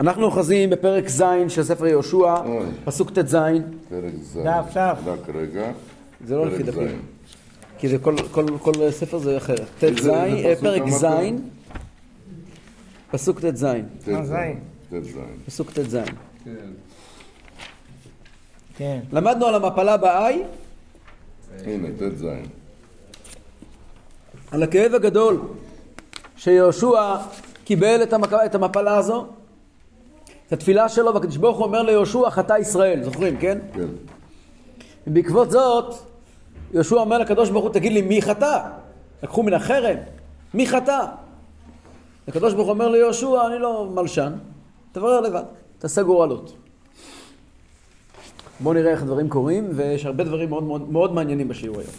אנחנו אוחזים בפרק ז' של ספר יהושע, אוי. פסוק ט"ז, פרק ז'. דף, דף. רק רגע. זה לא לפי. דפים, כי זה כל, כל, כל ספר זה אחרת. ט"ז, אה, פסוק פרק? ז', פסוק ט"ז, ט"ז. אה, ז'. ט"ז. פסוק ט"ז. כן. למדנו על המפלה באי, הנה, ט"ז. על הכאב הגדול שיהושע קיבל. את המפלה הזו, את התפילה שלו, והקדוש ברוך הוא אומר ליהושע חטא ישראל, זוכרים, כן? כן. ובעקבות זאת, יהושע אומר לקדוש ברוך הוא, תגיד לי, מי חטא? לקחו מן החרם, מי חטא? הקדוש ברוך הוא אומר ליהושע, אני לא מלשן, תברר לבד, תעשה גורלות. בואו נראה איך הדברים קורים, ויש הרבה דברים מאוד מאוד, מאוד מעניינים בשיעור היום.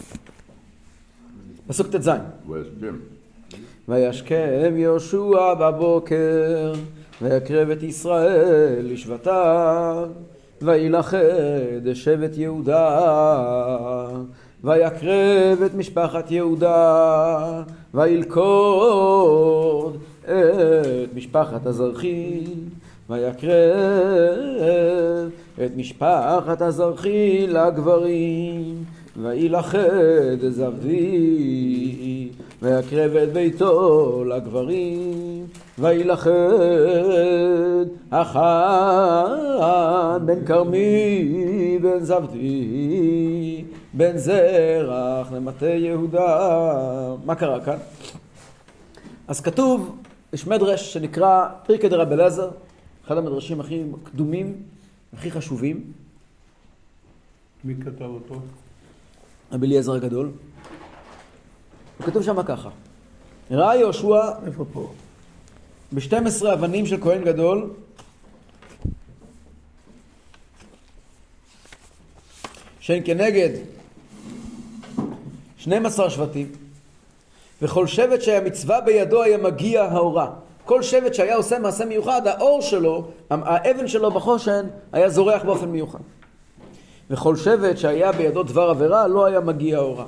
פסוק ט"ז וישכם. יהושע בבוקר, ויקרב את ישראל לשבטיו, וילכד שבט יהודה, ויקרב את משפחת יהודה, וילכוד את משפחת הזרחים, ויקרב את משפחת הזרחי לגברים, וילכד זבדי, ויקרב את ביתו לגברים, וילכד אחן בן כרמי בן זבדי, בן זרח למטה יהודה. מה קרה כאן? אז כתוב, יש מדרש שנקרא פרקי דרב אליעזר, אחד המדרשים הכי קדומים, הכי חשובים, מי כתב אותו? רבי אליעזר הגדול. וכתוב שם ככה: ראה יהושע איפה פה? ב-12 אבנים של כהן גדול שהן כנגד 12 שבטים וכל שבט שהיה מצווה בידו היה מגיע האורה. כל שבט שהיה עושה מעשה מיוחד, האור שלו, האבן שלו בחושן, היה זורח באופן מיוחד. וכל שבט שהיה בידו דבר עבירה, לא היה מגיע האורה.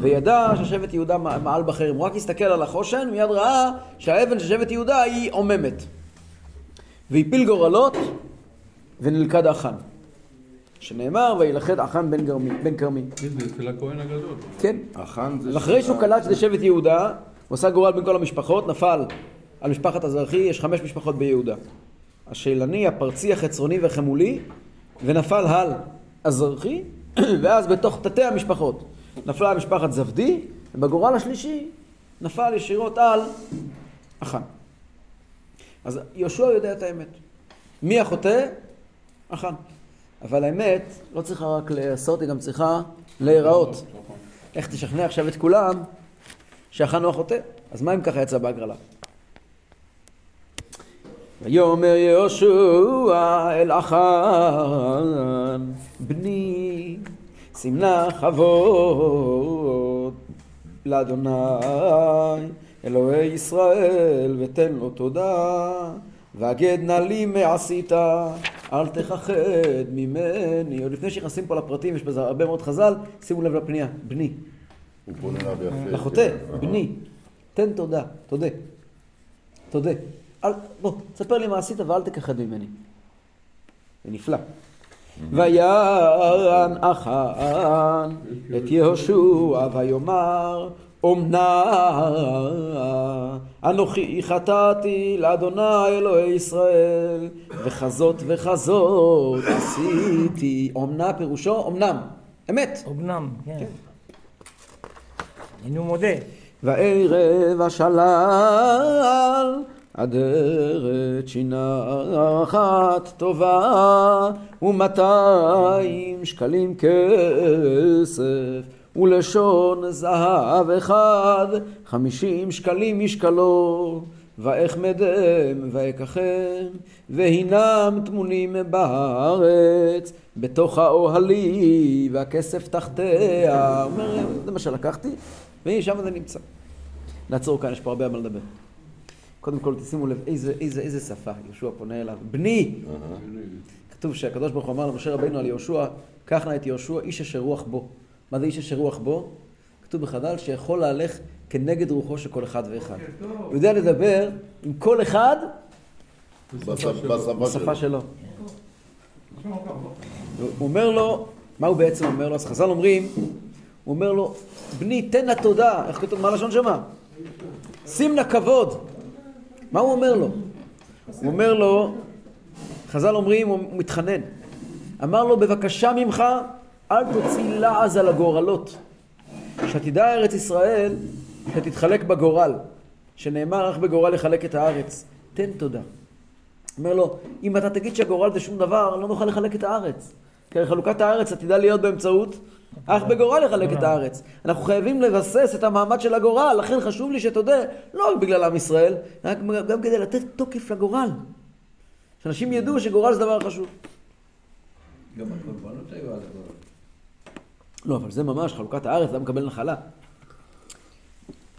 וידע ששבט יהודה מעל בחרם. הוא רק הסתכל על החושן, מיד ראה שהאבן של שבט יהודה היא עוממת. והפיל גורלות ונלכד החן. שנאמר, וילכד החן בן כרמי. כן, זה אצל הכהן הגדול. כן. החאן זה... אחרי שהוא קלט שזה שבט יהודה, הוא עשה גורל בין כל המשפחות, נפל על משפחת הזרחי, יש חמש משפחות ביהודה. השאלני, הפרצי, החצרוני והחמולי, ונפל על הזרחי, ואז בתוך תתי המשפחות נפלה משפחת זבדי, ובגורל השלישי נפל ישירות על החן. אז יהושע יודע את האמת. מי החוטא? החן. אבל האמת לא צריכה רק לעשות, היא גם צריכה להיראות. איך תשכנע עכשיו את כולם שהחן הוא החוטא? אז מה אם ככה יצא בהגרלה? ויאמר יהושע אל החן בני שים נא כבוד לאדוני אלוהי ישראל ותן לו תודה והגד נא לי מעשית אל תכחד ממני עוד לפני שנכנסים פה לפרטים יש בזה הרבה מאוד חז"ל שימו לב לפנייה בני הוא פונה אליו יפה. לחוטא, כן. בני, תן תודה, תודה, תודה. אל, בוא, תספר לי מה עשית ואל תכחד ממני. זה נפלא. ויען אחן את יהושע ויאמר אמנה אנוכי חטאתי לאדוני אלוהי ישראל וחזות וחזות עשיתי אמנה פירושו אמנם אמת אמנם, כן. הנה הוא מודה. וערב השלל אדרת שינה אחת טובה ומאתיים שקלים כסף ולשון זהב אחד חמישים שקלים משקלו. ואחמדם ואקחם והינם טמונים בארץ בתוך האוהלי והכסף תחתיה. אומר זה מה שלקחתי? והנה שם זה נמצא. נעצור כאן יש פה הרבה מה לדבר קודם כל תשימו לב איזה, איזה, איזה שפה יהושע פונה אליו בני. כתוב שהקדוש ברוך הוא אמר למשה רבינו על יהושע קח נא את יהושע איש אשר רוח בו מה זה איש אשר רוח בו? כתוב בחז"ל שיכול להלך כנגד רוחו של כל אחד ואחד. הוא יודע לדבר עם כל אחד בשפה. שלו. הוא אומר לו, מה הוא בעצם אומר לו? אז חז"ל אומרים, הוא אומר לו, בני, תן לה תודה. איך כתוב? מה לשון שמה? שים לה כבוד. מה הוא אומר לו? הוא אומר לו, חז"ל אומרים, הוא מתחנן. אמר לו, בבקשה ממך, אל תוציא לעז על הגורלות. שתדע ארץ ישראל, שתתחלק בגורל. שנאמר, אך בגורל יחלק את הארץ. תן תודה. אומר לו, אם אתה תגיד שהגורל זה שום דבר, לא נוכל לחלק את הארץ. כי חלוקת הארץ עתידה להיות באמצעות אך בגורל לחלק את הארץ. אנחנו חייבים לבסס את המעמד של הגורל, לכן חשוב לי שתודה, לא רק בגלל עם ישראל, רק גם כדי לתת תוקף לגורל. שאנשים ידעו שגורל זה דבר חשוב. גם הקורבנות היו על הגורל. לא, אבל זה ממש חלוקת הארץ, אדם מקבל נחלה.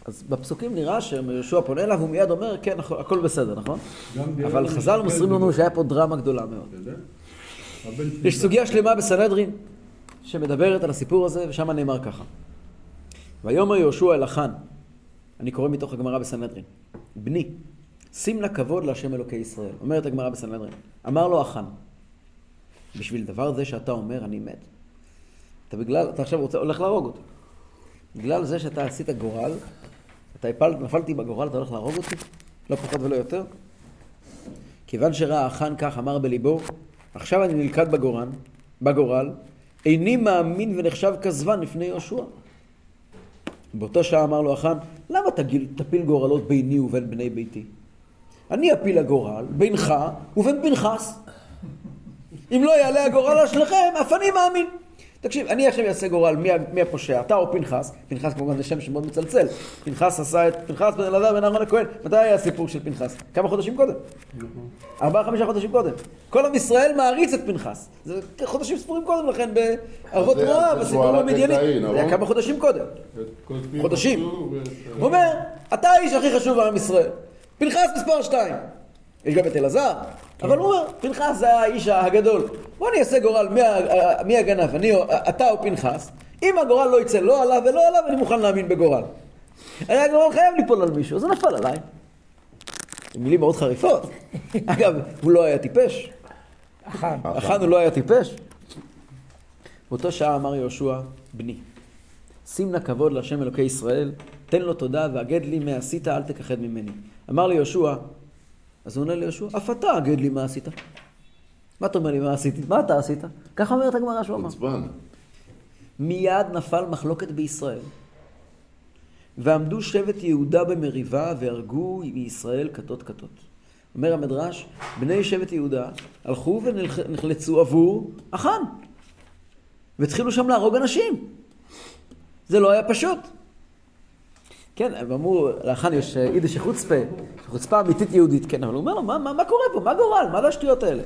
אז בפסוקים נראה שיהושע פונה אליו, הוא מיד אומר, כן, הכל- בסדר, נכון? אבל חז"ל מוסרים לנו. שהיה פה דרמה גדולה מאוד. אתה יש סוגיה שלמה בסנהדרין שמדברת על הסיפור הזה, ושם נאמר ככה. ויאמר יהושע אל החאן, אני קורא מתוך הגמרא בסנהדרין, בני, שים לה כבוד להשם אלוקי ישראל. אומרת הגמרא בסנהדרין. אמר לו החאן, בשביל דבר זה שאתה אומר, אני מת. אתה בגלל, אתה עכשיו רוצה, הולך להרוג אותי. בגלל זה שאתה עשית גורל, אתה הפלת, נפלתי בגורל, אתה הולך להרוג אותי? לא פחות ולא יותר? כיוון שראה החאן כך אמר בליבו, עכשיו אני נלכד בגורל, בגורל, איני מאמין ונחשב כזבן לפני יהושע. באותו שעה אמר לו החאן, למה תגיל, תפיל גורלות ביני ובין בני ביתי? אני אפיל הגורל בינך ובין פנחס. אם לא יעלה הגורל על שניכם, אף אני מאמין. תקשיב, אני עכשיו אעשה גורל מי, מי הפושע, אתה או פנחס, פנחס כמובן זה שם שמאוד מצלצל. פנחס עשה את, פנחס בן אלעזר בן אהרון הכהן, מתי היה הסיפור של פנחס? כמה חודשים קודם? ארבעה חמישה חודשים קודם. כל עם ישראל מעריץ את פנחס. זה חודשים ספורים קודם לכן בערבות מואב, הסיפור שהוא הרג את המדייני. דאין, זה היה נכון? כמה חודשים קודם. חודשים. הוא אומר, אתה האיש הכי חשוב בעם ישראל. פנחס מספר שתיים. יש גם את אלעזר, אבל הוא אומר, פנחס זה האיש הגדול. בוא אני אעשה גורל מי הגנב, אני או אתה או פנחס. אם הגורל לא יצא לא עליו ולא עליו, אני מוכן להאמין בגורל. הרי הגורל חייב ליפול על מישהו, זה נפל עליי. מילים מאוד חריפות. אגב, הוא לא היה טיפש. החאן. החאן הוא לא היה טיפש. באותו שעה אמר יהושע, בני, שים נא כבוד להשם אלוקי ישראל, תן לו תודה והגד לי מה עשית, אל תכחד ממני. אמר לי יהושע, אז הוא עונה ליהושע, אף אתה הגד לי מה עשית. מה אתה אומר לי מה עשיתי? מה אתה עשית? ככה אומרת הגמרא שהוא אמר. חוצפן. מיד נפל מחלוקת בישראל. ועמדו שבט יהודה במריבה והרגו מישראל כתות כתות. אומר המדרש, בני שבט יהודה הלכו ונחלצו עבור החאן. והתחילו שם להרוג אנשים. זה לא היה פשוט. כן, הם אמרו, לחאן יש אה, יידיש חוצפה, חוצפה אמיתית יהודית, כן, אבל הוא אומר לו, מה, מה, מה קורה פה? מה גורל? מה זה השטויות האלה?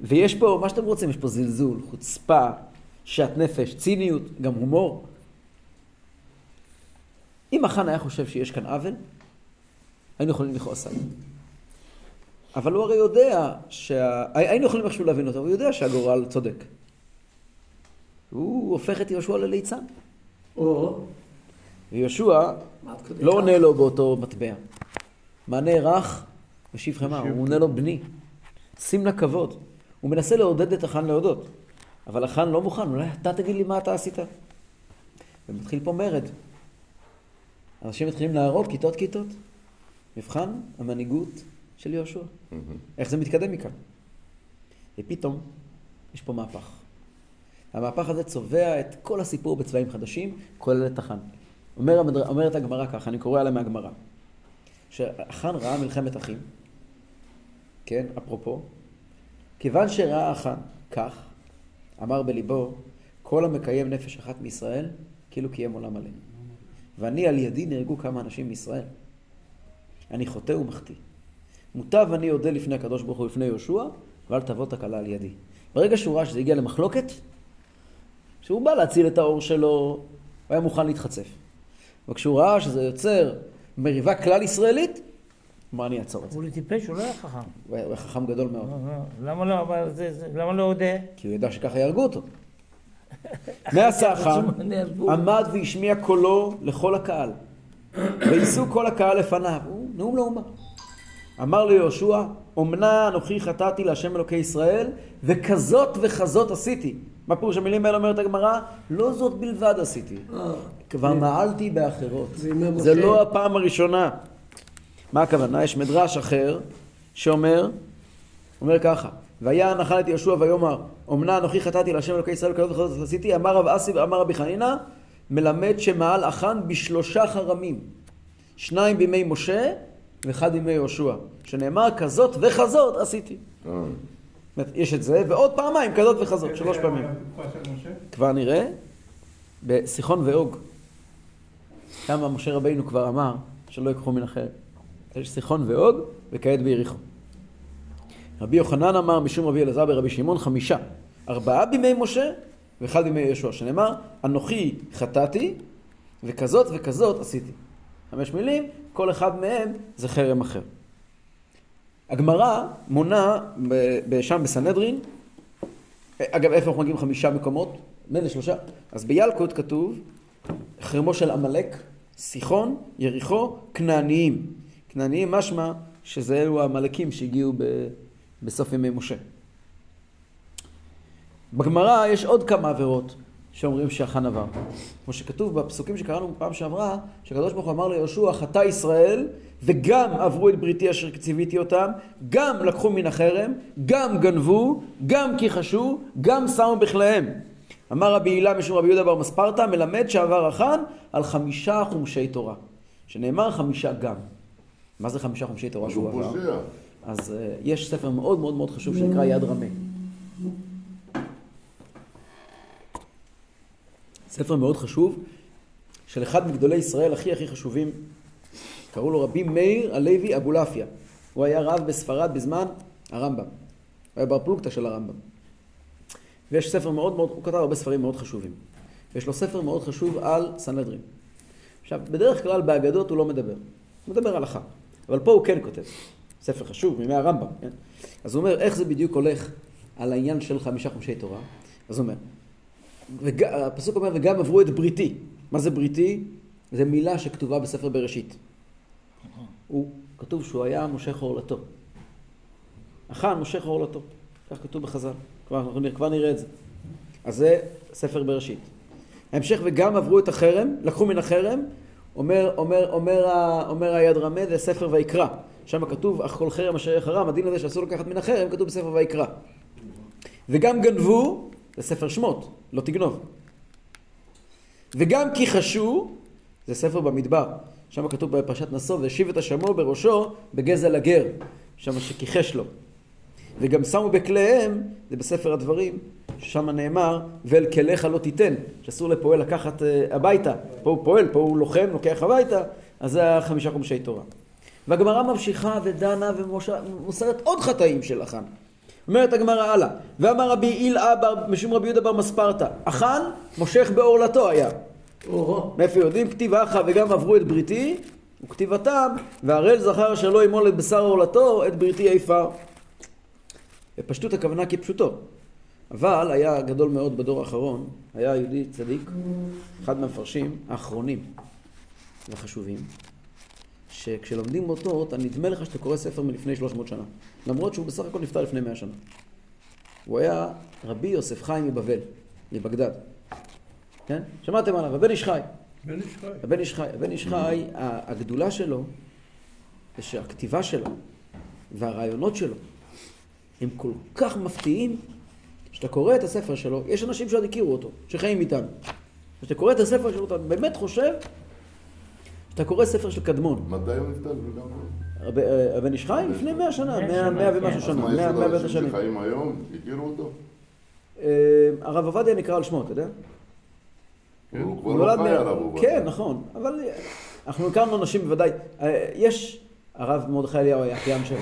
ויש פה, מה שאתם רוצים, יש פה זלזול, חוצפה, שאט נפש, ציניות, גם הומור. אם החאן היה חושב שיש כאן עוול, היינו יכולים לכעוס עליו. אבל הוא הרי יודע, שה... היינו יכולים איכשהו להבין אותו, הוא יודע שהגורל צודק. הוא הופך את יהושע לליצן. או, ויהושע לא כך. עונה לו באותו מטבע. מענה רך ושיב חמר, הוא עונה לו בני, שים לה כבוד. הוא מנסה לעודד את החאן להודות, אבל החאן לא מוכן, אולי אתה תגיד לי מה אתה עשית. ומתחיל פה מרד. אנשים מתחילים להרוג כיתות כיתות. מבחן המנהיגות של יהושע. איך זה מתקדם מכאן? ופתאום יש פה מהפך. המהפך הזה צובע את כל הסיפור בצבעים חדשים, כולל את החאן. אומר. אומרת הגמרא ככה, אני קורא עליה מהגמרא. שהחאן ראה מלחמת אחים, כן, אפרופו, כיוון שראה החאן כך, אמר בליבו, כל המקיים נפש אחת מישראל, כאילו קיים עולם מלא. ואני על ידי נהרגו כמה אנשים מישראל. אני חוטא ומחטיא. מוטב אני אודה לפני הקדוש ברוך הוא לפני יהושע, ואל תבוא תקלה על ידי. ברגע שהוא ראה שזה הגיע למחלוקת, שהוא בא להציל את האור שלו, הוא היה מוכן להתחצף. וכשהוא ראה שזה יוצר מריבה כלל ישראלית, אמר אני אעצור את זה. הוא לא טיפש, הוא לא היה חכם. הוא היה חכם גדול מאוד, לא, לא, למה לא, אבל למה לא הודה? כי הוא ידע שככה יהרגו אותו. מה? נהרגו. עמד והשמיע קולו לכל הקהל. וייסעו כל הקהל לפניו. הוא נאום לאומה. אמר ליהושע, אמנה אנוכי חטאתי להשם אלוקי ישראל, וכזאת וכזאת עשיתי. מה פירוש המילים האלה אומרת הגמרא? לא זאת בלבד עשיתי. אה, כבר מעלתי באחרות. זה? לא הפעם הראשונה. מה הכוונה? יש מדרש אחר שאומר, אומר ככה, והיה את יהושע ויאמר, אמנה אנוכי חטאתי להשם אלוקי ישראל וכזאת וכזאת עשיתי, אמר רב אסי ואמר רבי חנינא, מלמד שמעל אחן בשלושה חרמים, שניים בימי משה ואחד בימי יהושע, שנאמר כזאת וכזאת עשיתי. אה, אומרת, יש את זה, ועוד פעמיים כזאת וכזאת, שלוש פעמים. כבר נראה בסיחון ואוג. כמה משה רבינו כבר אמר שלא ייקחו מן אחרת. יש סיחון ואוג וכעת ביריחו. רבי יוחנן אמר משום רבי אלעזר ברבי שמעון חמישה. ארבעה בימי משה ואחד בימי יהושע. שנאמר, אנוכי חטאתי וכזאת וכזאת עשיתי. חמש מילים, כל אחד מהם זה חרם אחר. הגמרא מונה שם בסנהדרין, אגב, איפה אנחנו מגיעים חמישה מקומות? מילא שלושה. אז בילקוט כתוב, חרמו של עמלק, סיחון, יריחו, כנעניים. כנעניים משמע שזה אלו העמלקים שהגיעו ב- בסוף ימי משה. בגמרא יש עוד כמה עבירות שאומרים שהחן עבר. כמו שכתוב בפסוקים שקראנו בפעם שעברה, שהקדוש ברוך הוא אמר ליהושע, חטא ישראל, וגם עברו את בריתי אשר ציוויתי אותם, גם לקחו מן החרם, גם גנבו, גם כיחשו, גם שמו בכליהם. אמר רבי הילה משום רבי יהודה בר מספרתא, מלמד שעבר החן על חמישה חומשי תורה. שנאמר חמישה גם. מה זה חמישה חומשי תורה שהוא הוא עבר? אז uh, יש ספר מאוד מאוד מאוד חשוב שנקרא יד רמה. ספר מאוד חשוב של אחד מגדולי ישראל הכי הכי חשובים, קראו לו רבי מאיר הלוי אבולעפיה. הוא היה רב בספרד בזמן הרמב"ם. הוא היה בר פלוגתא של הרמב"ם. ויש ספר מאוד מאוד, הוא כתב הרבה ספרים מאוד חשובים. ויש לו ספר מאוד חשוב על סנהדרין. עכשיו, בדרך כלל באגדות הוא לא מדבר. הוא מדבר הלכה. אבל פה הוא כן כותב. ספר חשוב, מימי הרמב"ם, כן? אז הוא אומר, איך זה בדיוק הולך על העניין של חמישה חומשי תורה? אז הוא אומר, וג... הפסוק אומר, וגם עברו את בריתי. מה זה בריתי? זה מילה שכתובה בספר בראשית. הוא, כתוב שהוא היה מושך עורלתו. החאן מושך עורלתו. כך כתוב בחז"ל. כבר, כבר נראה את זה. אז זה ספר בראשית. ההמשך, וגם עברו את החרם, לקחו מן החרם, אומר, אומר, אומר, אומר היד רמה, זה ספר ויקרא. שם כתוב, אך כל חרם אשר יחרם, הדין הזה שאסור לקחת מן החרם, כתוב בספר ויקרא. וגם גנבו, זה ספר שמות, לא תגנוב. וגם כיחשו, זה ספר במדבר. שם כתוב בפרשת נשוא, והשיב את השמו בראשו בגזל הגר, שם שכיחש לו. וגם שמו בכליהם, זה בספר הדברים, ששם נאמר, ואל כליך לא תיתן, שאסור לפועל לקחת אה, הביתה. פה הוא פועל, פה הוא לוחם, לוקח הביתה, אז זה החמישה חומשי תורה. והגמרא ממשיכה ודנה ומוסרת עוד חטאים של החאן. אומרת הגמרא הלאה, ואמר רבי אילאה בר, משום רבי יהודה בר מספרתא, החאן מושך בעורלתו היה. מאיפה יודעים? כתיב אחא וגם עברו את בריתי, וכתיבתם, והראל זכר אשר לא ימול את בשר עורלתו, את בריתי יפר. בפשטות הכוונה כפשוטו. אבל היה גדול מאוד בדור האחרון, היה יהודי צדיק, אחד מהמפרשים האחרונים והחשובים, שכשלומדים אותו, אתה נדמה לך שאתה קורא ספר מלפני 300 שנה. למרות שהוא בסך הכל נפטר לפני 100 שנה. הוא היה רבי יוסף חיים מבבל, מבגדד. כן? שמעתם עליו, הבן איש חי. בן איש חי. הבן איש חי, הבן איש חי, הגדולה שלו, זה שהכתיבה שלו והרעיונות שלו הם כל כך מפתיעים, כשאתה קורא את הספר שלו, יש אנשים שעוד הכירו אותו, שחיים איתנו. כשאתה קורא את הספר שלו, אתה באמת חושב שאתה קורא ספר של קדמון. מתי הוא נפטר אה, הבן איש חי לפני מאה שנה, מאה מאה ומשהו אז שנה, מה, יש עוד ואתה אנשים. שחיים היום? הכירו אותו? אה, הרב עובדיה נקרא על שמו, אתה יודע? כן, הוא כבר לא חי עליו. כן. נכון, אבל אה, אנחנו הכרנו אנשים בוודאי. אה, יש, הרב מרדכי אליהו היה אחיין שלו.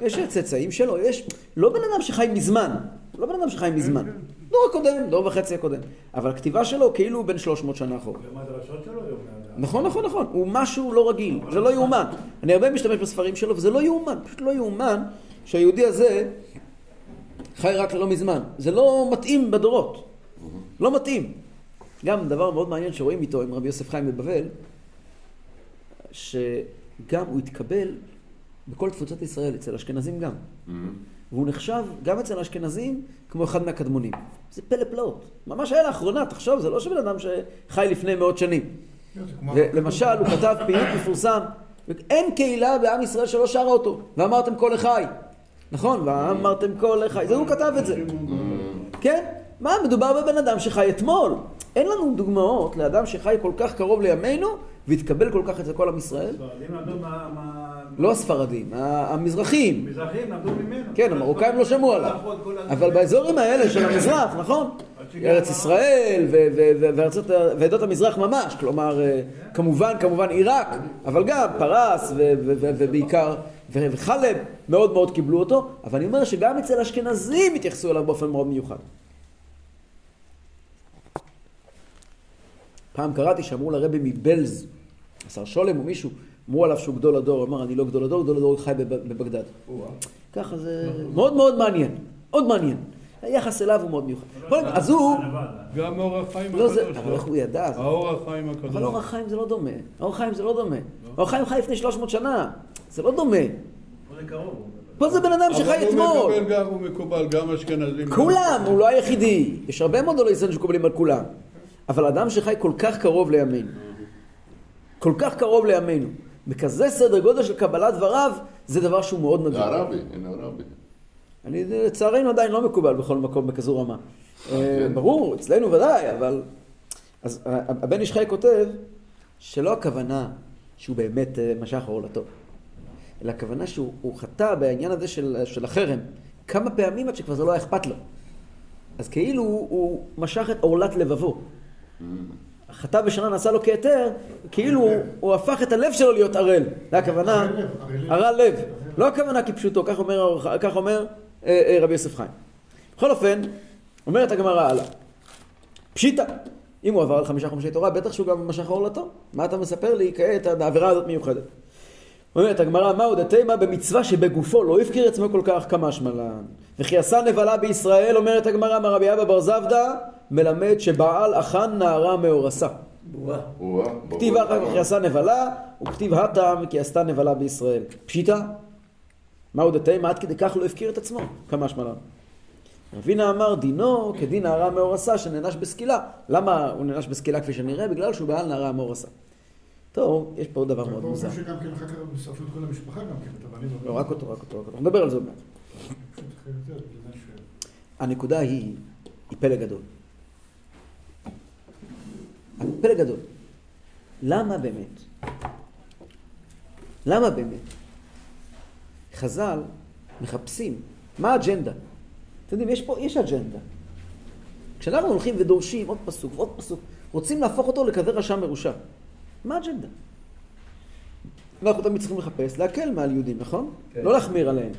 יש צאצאים שלו, יש, לא בן אדם שחי מזמן, לא בן אדם שחי מזמן. דור הקודם, דור וחצי הקודם. אבל הכתיבה שלו כאילו הוא בן 300 שנה אחורה. גם הדרשות שלו היום. נכון, נכון, נכון. הוא משהו לא רגיל, זה לא יאומן. אני הרבה משתמש בספרים שלו, וזה לא יאומן, פשוט לא יאומן שהיהודי הזה חי רק לא מזמן. זה לא מתאים בדורות. לא מתאים. גם דבר מאוד מעניין שרואים איתו עם רבי יוסף חיים בבבל, שגם הוא התקבל בכל תפוצות ישראל, אצל אשכנזים גם. Mhm. והוא נחשב גם אצל האשכנזים כמו אחד מהקדמונים. זה פלא פלאות. ממש היה לאחרונה, תחשוב, זה לא שבן אדם שחי לפני מאות שנים. כמו- למשל, הוא כתב פיוט מפורסם, אין קהילה בעם ישראל שלא שרה אותו, ואמרתם כל אחי. נכון, ואמרתם כל אחי. זה הוא כתב את זה. כן? מה, מדובר בבן אדם שחי אתמול. אין לנו דוגמאות לאדם שחי כל כך קרוב לימינו, והתקבל כל כך אצל כל עם ישראל. ספרדים למדו מה... לא הספרדים, המזרחים. מזרחים למדו ממנו. כן, המרוקאים לא שמעו עליו. אבל באזורים האלה של המזרח, נכון? ארץ ישראל ועדות המזרח ממש, כלומר, אה, כמובן, כמובן עיראק, אבל גם פרס ובעיקר, וחלב, מאוד מאוד קיבלו אותו, אבל אני אומר שגם אצל אשכנזים התייחסו אליו באופן מאוד מיוחד. פעם קראתי שאמרו לרבי מבלז, השר שולם או מישהו, אמרו עליו שהוא גדול הדור, הוא אמר אני לא גדול הדור, גדול הדור חי בב- בבגדד. ככה זה מאוד מאוד מעניין, מאוד מעניין. היחס אליו הוא מאוד מיוחד. אז הוא, גם אורח חיים לא זה, הקדוש. אבל איך הוא ידע? זה- האורח חיים הקדוש. אבל אורח חיים זה לא דומה. אורח חיים זה לא דומה. אורח חיים חי לפני 300 שנה, זה לא דומה. פה זה בן אדם אבל שחי הוא אתמול. מקבל גם, הוא מקובל, גם אשכנזים. כולם, הוא לא היחידי. יש הרבה מאוד עולי ישראל שמקובלים על כולם. אבל אדם שחי כל כך קרוב לימינו, כל כך קרוב לימינו, בכזה סדר גודל של קבלת דבריו, זה דבר שהוא מאוד זה נדיר. הרבי, הנה הרבי. אני, לצערנו עדיין לא מקובל בכל מקום בכזו רמה. אה, ברור, אצלנו ודאי, אבל... אז ה- הבן איש חי כותב שלא הכוונה שהוא באמת אה, משך עורלתו, אלא הכוונה שהוא הוא חטא בעניין הזה של, של החרם כמה פעמים עד שכבר זה לא היה אכפת לו. אז כאילו הוא, הוא משך את עורלת לבבו. חטא בשנה נעשה לו כהיתר, כאילו הוא, הוא הפך את הלב שלו להיות ערל. זה הכוונה, ערל לב. לא הכוונה כפשוטו, כך אומר, כך אומר אה, אה, רבי יוסף חיים. בכל אופן, אומרת הגמרא הלאה. פשיטא, אם הוא עבר על חמישה חומשי תורה, בטח שהוא גם משך עורלתו. מה אתה מספר לי כעת העבירה הזאת מיוחדת? אומרת הגמרא, מהו דתימה במצווה שבגופו לא הפקיר עצמו כל כך כמשמע לן. וכי עשה נבלה בישראל, אומרת הגמרא, מרבי אבא בר זבדא, מלמד שבעל אכן נערה מאורסה. כתיב אחר כך כי עשה נבלה, וכתיב הטעם כי עשתה נבלה בישראל. פשיטא? מהו דתימה? עד כדי כך לא הפקיר את עצמו, כמשמע לן. רבינה אמר דינו כדין נערה מאורסה שנענש בסקילה. למה הוא נענש בסקילה כפי שנראה? בגלל שהוא בעל נערה מאורסה. טוב, יש פה עוד דבר מאוד מוזר. שגם כן אחר כך שרפו את כל המשפחה גם כן, את הבנים. לא, רק אותו, רק אותו, רק אותו. נדבר על זה עוד מעט. הנקודה היא, היא פלא גדול. פלא גדול. למה באמת? למה באמת? חז"ל מחפשים, מה האג'נדה? אתם יודעים, יש פה, יש אג'נדה. כשאנחנו הולכים ודורשים עוד פסוק ועוד פסוק, רוצים להפוך אותו לכזה רשע מרושע. מה האג'נדה? ואנחנו תמיד צריכים לחפש, להקל מעל יהודים, נכון? כן. לא להחמיר עליהם.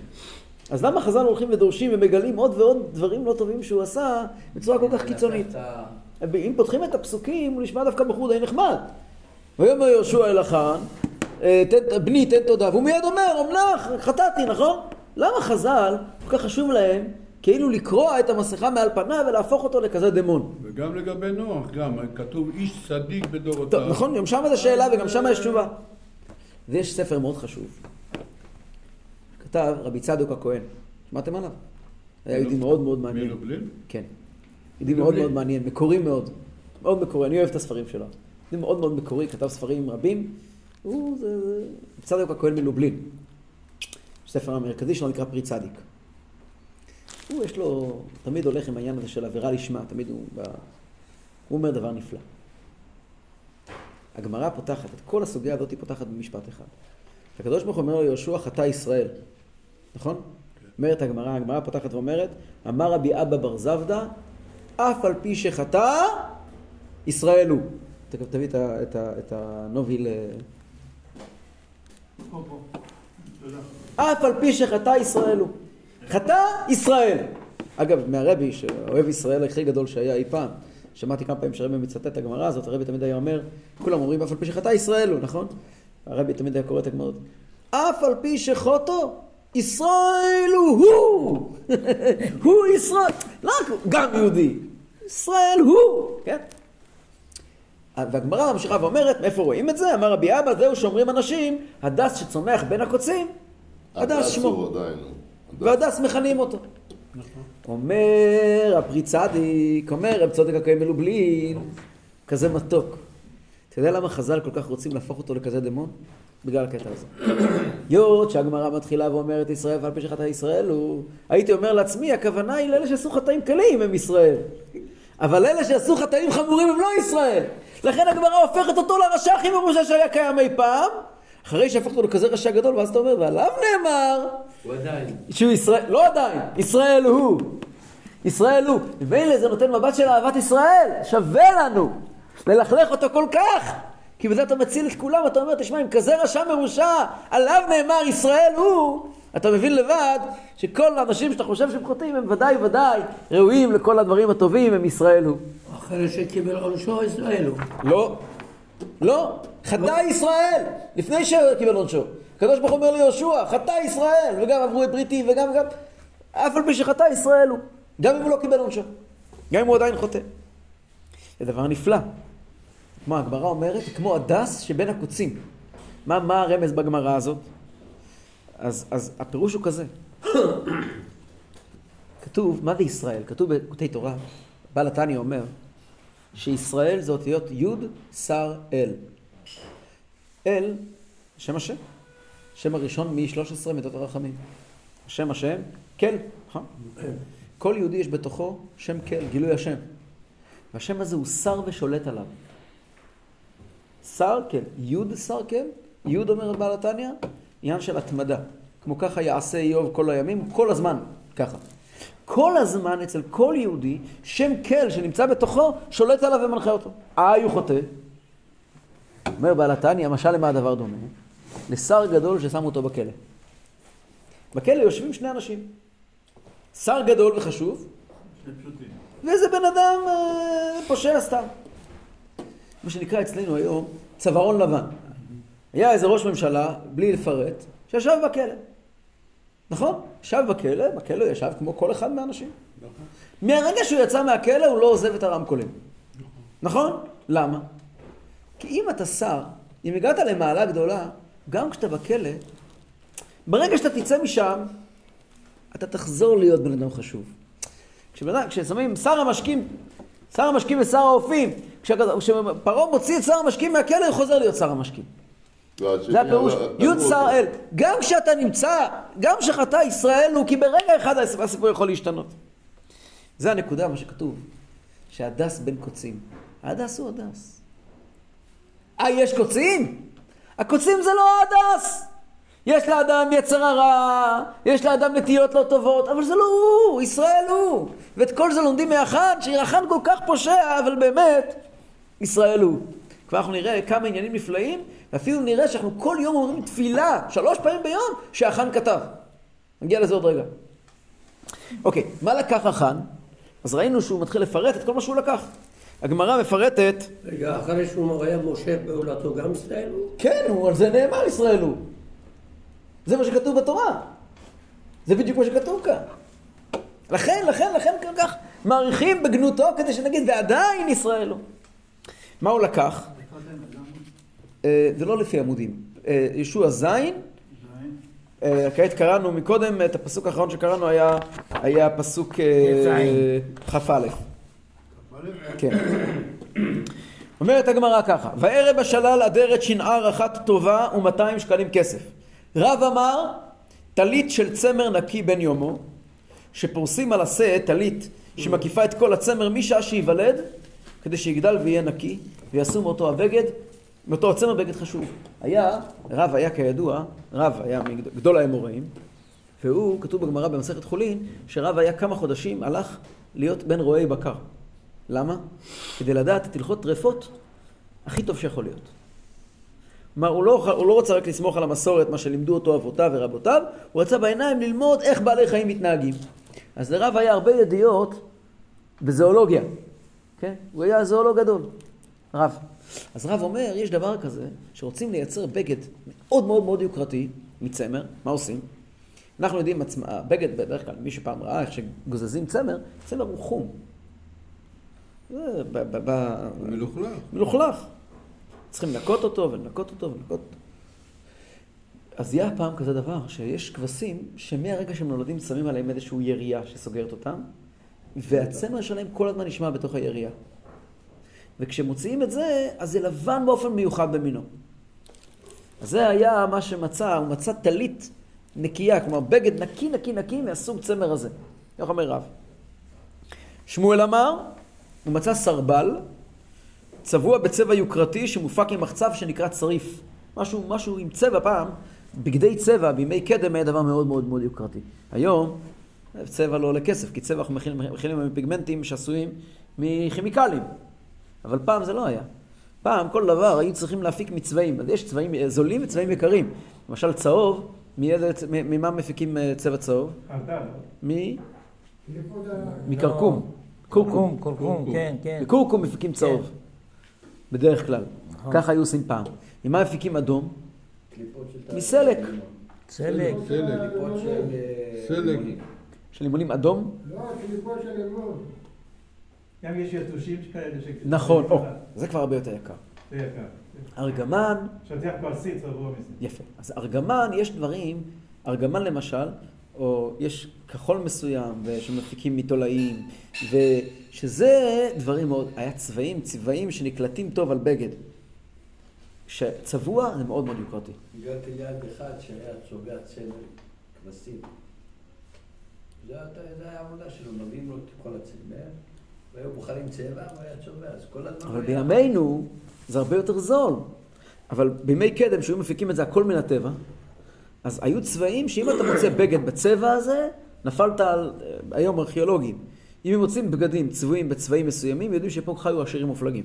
אז למה חז"ל הולכים ודורשים ומגלים עוד ועוד דברים לא טובים שהוא עשה בצורה כל כך קיצונית? אם פותחים את הפסוקים, הוא נשמע דווקא בחור די נחמד. ויאמר יהושע אל החאן, אה, בני תן תודה, והוא מיד אומר, אמנח, חטאתי, נכון? למה חז"ל כל כך חשוב להם כאילו לקרוע את המסכה מעל פניו ולהפוך אותו לכזה דמון? וגם לגבי נוח, גם, כתוב איש צדיק בדורותיו. טוב, נכון, גם שם זו שאלה וגם שם יש תשובה. ויש ספר מאוד חשוב. כתב רבי צדוק הכהן. שמעתם עליו? היה יהודי מאוד מאוד מעניין. מלובלין? כן. יהודי מאוד מאוד מעניין, מקורי מאוד. מאוד מקורי, אני אוהב את הספרים שלו. יהודי מאוד מאוד מקורי, כתב ספרים רבים. הוא, זה, זה... צדוק הכהן מלובלין. הספר המרכזי שלו נקרא פרי צדיק. הוא, יש לו, תמיד הולך עם העניין הזה של עבירה לשמה, תמיד הוא, ב... הוא אומר דבר נפלא. הגמרא פותחת, את כל הסוגיה הזאת היא פותחת במשפט אחד. הקדוש ברוך הוא אומר ליהושע חטא ישראל, נכון? אומרת הגמרא, הגמרא פותחת ואומרת, אמר רבי אבא בר זבדא, אף על פי שחטא, ישראל הוא. תכף תביא את, ה- את, ה- את הנוביל. אה. אף על פי שחטא ישראל הוא. חטא ישראל. אגב, מהרבי, שאוהב ישראל הכי גדול שהיה אי פעם, שמעתי כמה פעמים שהרבי מצטט את הגמרא הזאת, הרבי תמיד היה אומר, כולם אומרים אף על פי שחטא ישראל הוא, נכון? הרבי תמיד היה קורא את הגמרות. אף על פי שחוטו, ישראל הוא הוא! הוא ישראל, לא רק הוא, גם יהודי. ישראל הוא, כן? והגמרא ממשיכה ואומרת, מאיפה רואים את זה? אמר רבי אבא, זהו שאומרים אנשים, הדס שצומח בין הקוצים, הדס שמו. הוא עדיין. הדס. והדס מכנים אותו. אומר הפרי צדיק, אומר רב צודק הכהן מלובלין, כזה מתוק. אתה יודע למה חז"ל כל כך רוצים להפוך אותו לכזה דמון? בגלל הקטע הזה. היות שהגמרא מתחילה ואומרת ישראל ועל פי שחטא ישראל הוא... הייתי אומר לעצמי, הכוונה היא לאלה שעשו חטאים קלים הם ישראל. אבל אלה שעשו חטאים חמורים הם לא ישראל. לכן הגמרא הופכת אותו לרשע הכי מרושע שהיה קיים אי פעם, אחרי שהפכת אותו לכזה רשע גדול, ואז אתה אומר, ועליו נאמר, הוא עדיין. שהוא ישראל, לא עדיין, ישראל הוא. ישראל הוא. ומילא זה נותן מבט של אהבת ישראל, שווה לנו ללכלך אותו כל כך. כי בזה אתה מציל את כולם, אתה אומר, תשמע, אם כזה רשע מרושע, עליו נאמר ישראל הוא, אתה מבין לבד שכל האנשים שאתה חושב שהם חוטאים, הם ודאי ודאי ראויים לכל הדברים הטובים, הם ישראל הוא. אחרי שקיבל עונשו ישראל הוא. לא, לא, חטא ישראל, לפני שקיבל עונשו. הקדוש ברוך אומר ליהושע, חטא ישראל, וגם עברו את בריתי, וגם, גם, אף על פי שחטא ישראל הוא, גם אם הוא לא קיבל עונשו, גם אם הוא עדיין חוטא. זה דבר נפלא. כמו הגמרא אומרת, כמו הדס שבין הקוצים. מה, מה הרמז בגמרא הזאת? אז, אז הפירוש הוא כזה. כתוב, מה זה ישראל? כתוב בקוטעי תורה, בעל התניא אומר, שישראל זה אותיות י' שר אל. אל, שם השם. שם הראשון מ-13 מידות הרחמים. שם השם, כל, נכון? כל יהודי יש בתוכו שם כל, גילוי השם. והשם הזה הוא שר ושולט עליו. שר כל, י' שר כל, י' אומר בעל התניא, עניין של התמדה. כמו ככה יעשה איוב כל הימים, כל הזמן, ככה. כל הזמן אצל כל יהודי, שם כל שנמצא בתוכו, שולט עליו ומנחה אותו. איי הוא חוטא. אומר בעל התניא, משל למה הדבר דומה? לשר גדול ששמו אותו בכלא. בכלא יושבים שני אנשים. שר גדול וחשוב, ואיזה בן אדם אה, פושע סתם. מה שנקרא אצלנו היום צווארון לבן. היה איזה ראש ממשלה, בלי לפרט, שישב בכלא. נכון? ישב בכלא, בכלא ישב כמו כל אחד מהאנשים. מהרגע שהוא יצא מהכלא הוא לא עוזב את הרמקולים. נכון? למה? כי אם אתה שר, אם הגעת למעלה גדולה, גם כשאתה בכלא, ברגע שאתה תצא משם, אתה תחזור להיות בן אדם חשוב. כששמים שר המשקים, שר המשקים ושר האופים, כשפרעה מוציא את שר המשקים מהכלא, הוא חוזר להיות שר המשקים. והשני זה הפירוש, י'. שר אל. גם כשאתה נמצא, גם כשחטא ישראל הוא, כי ברגע אחד הסיפור יכול להשתנות. זה הנקודה, מה שכתוב, שהדס בין קוצים. ההדס הוא הדס. אה, יש קוצים? הקוצים זה לא ההדס. יש לאדם יצר הרע, יש לאדם נטיות לא טובות, אבל זה לא הוא, ישראל הוא. ואת כל זה לומדים מאחד, שאחד כל כך פושע, אבל באמת, ישראל הוא. כבר אנחנו נראה כמה עניינים נפלאים, ואפילו נראה שאנחנו כל יום אומרים תפילה, שלוש פעמים ביום, שהחאן כתב. נגיע לזה עוד רגע. אוקיי, מה לקח החאן? אז ראינו שהוא מתחיל לפרט את כל מה שהוא לקח. הגמרא מפרטת, רגע, אחרי שהוא היה משה פעולתו גם ישראל הוא? כן, הוא, על זה נאמר ישראל הוא. זה מה שכתוב בתורה. זה בדיוק מה שכתוב כאן. לכן, לכן, לכן כל כך מעריכים בגנותו כדי שנגיד, ועדיין ישראל הוא. מה הוא לקח? אה, זה לא לפי עמודים. אה, ישוע זין, אה, כעת קראנו מקודם, את הפסוק האחרון שקראנו היה, היה פסוק כ"א. כן. אומרת הגמרא ככה, וערב השלל אדרת שנער אחת טובה ומאתיים שקלים כסף. רב אמר, טלית של צמר נקי בן יומו, שפורסים על השה טלית שמקיפה את כל הצמר משעה שייוולד, כדי שיגדל ויהיה נקי, ויעשו מאותו הבגד, מאותו הצמר בגד חשוב. היה, רב היה כידוע, רב היה מגדול האמוראים, והוא, כתוב בגמרא במסכת חולין, שרב היה כמה חודשים, הלך להיות בן רועי בקר. למה? כדי לדעת את הלכות טרפות הכי טוב שיכול להיות. כלומר, הוא לא, הוא לא רוצה רק לסמוך על המסורת, מה שלימדו אותו אבותיו ורבותיו, הוא רצה בעיניים ללמוד איך בעלי חיים מתנהגים. אז לרב היה הרבה ידיעות בזואולוגיה, כן? הוא היה זואולוג גדול, רב. אז רב אומר, יש דבר כזה, שרוצים לייצר בגד מאוד מאוד מאוד יוקרתי מצמר, מה עושים? אנחנו יודעים, הבגד בדרך כלל, מי שפעם ראה איך שגוזזים צמר, צמר הוא חום. מלוכלך. מלוכלך. צריכים לנקות אותו ולנקות אותו ולנקות אותו. אז היה פעם כזה דבר, שיש כבשים שמהרגע שהם נולדים שמים עליהם איזושהי ירייה שסוגרת אותם, והצמר שלהם כל הזמן נשמע בתוך הירייה. וכשמוציאים את זה, אז זה לבן באופן מיוחד במינו. אז זה היה מה שמצא, הוא מצא טלית נקייה, כלומר בגד נקי נקי נקי מהסוג צמר הזה. כך אומר רב. שמואל אמר, הוא מצא סרבל, צבוע בצבע יוקרתי שמופק עם מחצב שנקרא צריף. משהו, משהו עם צבע פעם, בגדי צבע בימי קדם היה דבר מאוד מאוד מאוד יוקרתי. היום צבע לא עולה כסף, כי צבע אנחנו מכינים, מכינים עם פיגמנטים שעשויים מכימיקלים. אבל פעם זה לא היה. פעם כל דבר היו צריכים להפיק מצבעים. אז יש צבעים זולים וצבעים יקרים. למשל צהוב, מאיזה, ממה מפיקים אה, צבע צהוב? מ... מכרכום. קורקום, קורקום, כן, כן. מכורכום מפיקים צהוב. בדרך כלל. ככה היו עושים פעם. ממה מפיקים אדום? מסלק. סלק. אה, סלק. לימונים. של לימונים אדום? לא, קליפות של לימון. גם יש יתושים כאלה ש... נכון. או, זה כבר הרבה יותר יקר. זה יקר. ארגמן, שטיח פרסי צבוע מזה. יפה. אז ארגמן, יש דברים, ארגמן למשל, או יש כחול מסוים, שמפיקים מתולעים, ושזה דברים מאוד, היה צבעים, צבעים שנקלטים טוב על בגד. כשצבוע זה מאוד מאוד יוקרתי. הגעתי ליד אחד שהיה צובע צמר כבשים. זה היה העבודה שלו, מביאים לו את כל הצמר, והיו בוחרים צבע, והוא היה צובע, אז כל הזמן... אבל בימינו זה הרבה יותר זול. אבל בימי קדם, שהיו מפיקים את זה הכל מן הטבע, אז היו צבעים שאם אתה מוצא בגד בצבע הזה, נפלת על, אה, היום ארכיאולוגים. אם הם מוצאים בגדים צבועים בצבעים מסוימים, יודעים שפה חיו עשירים מופלגים.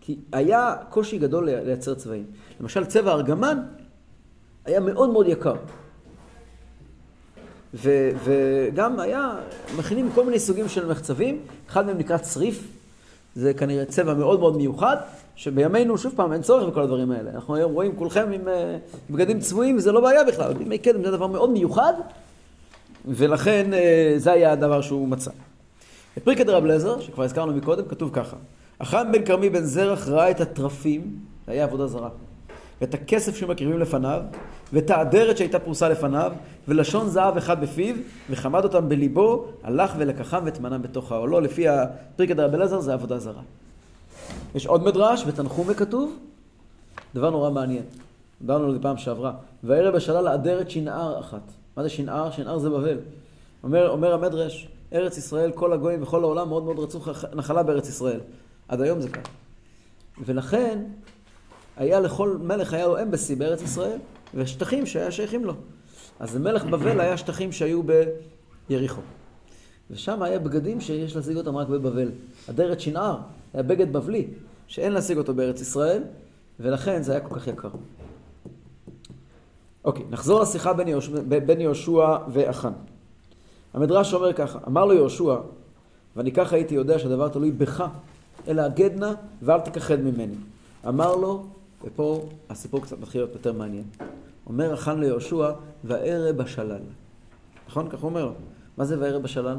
כי היה קושי גדול לי- לייצר צבעים. למשל צבע ארגמן היה מאוד מאוד יקר. ו, וגם היה, מכינים כל מיני סוגים של מחצבים, אחד מהם נקרא צריף, זה כנראה צבע מאוד מאוד מיוחד, שבימינו, שוב פעם, אין צורך בכל הדברים האלה. אנחנו היום רואים כולכם עם אה, בגדים צבועים, וזה לא בעיה בכלל. בימי קדם זה דבר מאוד מיוחד, ולכן אה, זה היה הדבר שהוא מצא. בפריקא דרב אליעזר, שכבר הזכרנו מקודם, כתוב ככה: החם בן כרמי בן זרח ראה את התרפים, זה היה עבודה זרה, ואת הכסף שהיו מקריבים לפניו, ואת האדרת שהייתה פרוסה לפניו, ולשון זהב אחד בפיו, וחמד אותם בליבו, הלך ולקחם וטמנם בתוך העולו. לפי הפריקא דרב אליעזר זה עבודה זרה. יש עוד מדרש, בתנחומי כתוב, דבר נורא מעניין. דיברנו על זה פעם שעברה. והערב השלל האדרת שנער אחת. מה זה שנער? שנער זה בבל. אומר, אומר המדרש, ארץ ישראל, כל הגויים בכל העולם מאוד מאוד רצו נחלה בארץ ישראל. עד היום זה ככה. ולכן, היה לכל מלך, היה לו אמבסי בארץ ישראל, ושטחים שהיה שייכים לו. אז למלך בבל היה שטחים שהיו ביריחו. ושם היה בגדים שיש להשיג אותם רק בבבל. אדרת שנער היה בגד בבלי, שאין להשיג אותו בארץ ישראל, ולכן זה היה כל כך יקר. אוקיי, נחזור לשיחה בין יהושע, בין יהושע ואחן. המדרש אומר ככה, אמר לו יהושע, ואני ככה הייתי יודע שהדבר תלוי בך, אלא הגד נא ואל תכחד ממני. אמר לו, ופה הסיפור קצת מתחיל להיות יותר מעניין. אומר אחן ליהושע, וארא בשלל. נכון? כך הוא אומר לו. מה זה וארא בשלל?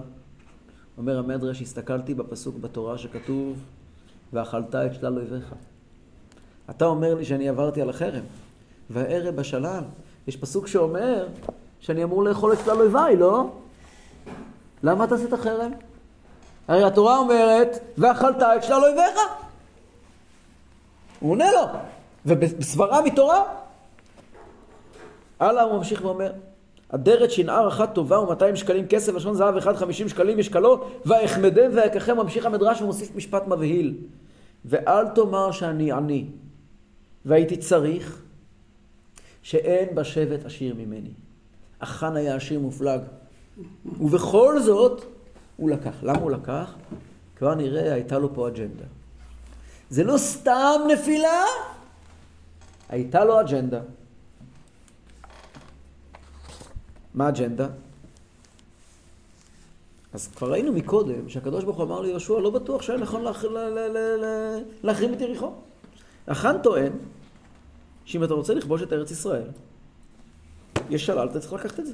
אומר המדרש, הסתכלתי בפסוק בתורה שכתוב, ואכלת את שלל אויביך. אתה אומר לי שאני עברתי על החרם, והערב בשלל. יש פסוק שאומר שאני אמור לאכול את שלל אויביי, לא? למה אתה עשית חרם? הרי התורה אומרת, ואכלת את שלל אויביך. הוא עונה לו, ובסברה מתורה. הלאה הוא ממשיך ואומר, אדרת שנער אחת טובה ו-200 שקלים כסף, לשון זהב אחד 50 שקלים משקלו, ואחמדם ואקחם, ממשיך המדרש ומוסיף משפט מבהיל. ואל תאמר שאני עני, והייתי צריך, שאין בשבט עשיר ממני. אחן היה עשיר מופלג. ובכל זאת, הוא לקח. למה הוא לקח? כבר נראה, הייתה לו פה אג'נדה. זה לא סתם נפילה, הייתה לו אג'נדה. מה האג'נדה? אז כבר ראינו מקודם שהקדוש ברוך הוא אמר ליהושע, לא בטוח שהיה נכון. להחרים את יריחו. החאן טוען שאם אתה רוצה לכבוש את ארץ ישראל, יש שלל, אתה צריך לקחת את זה.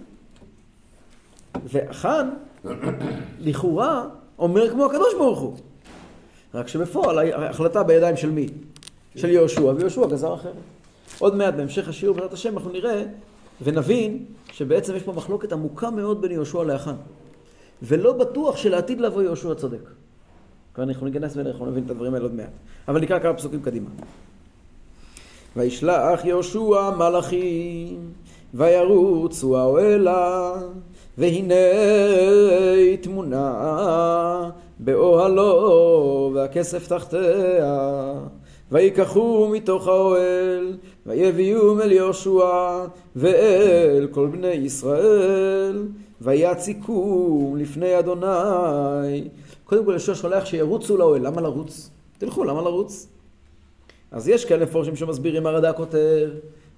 והחאן, לכאורה, אומר כמו הקדוש ברוך הוא. רק שבפועל ההחלטה בידיים של מי? של יהושע, ויהושע גזר אחרת. עוד מעט בהמשך השיעור בעזרת השם אנחנו נראה ונבין שבעצם יש פה מחלוקת עמוקה מאוד בין יהושע לאחן. ולא בטוח שלעתיד לבוא יהושע צודק. כבר אנחנו ניכנס ואנחנו נבין את הדברים האלה עוד מעט. אבל נקרא כמה פסוקים קדימה. וישלח יהושע מלאכים, וירוצו האוהלה, והנה תמונה באוהלו, והכסף תחתיה. ויקחו מתוך האוהל, ויביאום אל יהושע, ואל כל בני ישראל, ויציקום לפני אדוני. קודם כל יהושע שולח שירוצו לאוהל, למה לרוץ? תלכו, למה לרוץ? אז יש כאלה מפורשים שמסבירים, הרד"ק כותב,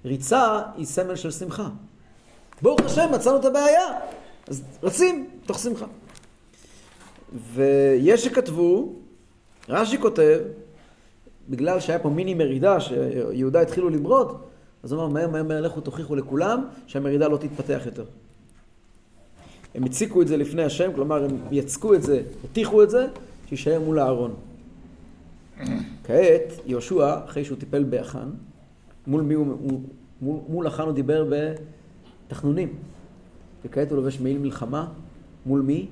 ריצה היא סמל של שמחה. ברוך השם, מצאנו את הבעיה. אז רצים, תוך שמחה. ויש שכתבו, רש"י כותב, בגלל שהיה פה מיני מרידה, שיהודה התחילו למרוד, אז הוא אמר, מהר מהר מהר לכו תוכיחו לכולם שהמרידה לא תתפתח יותר. הם הציקו את זה לפני השם, כלומר הם יצקו את זה, הטיחו את זה, שיישאר מול הארון. כעת, יהושע, אחרי שהוא טיפל באחן, מול מי הוא, מול, מול אחן הוא דיבר בתחנונים. וכעת הוא לובש מעיל מלחמה, מול מי?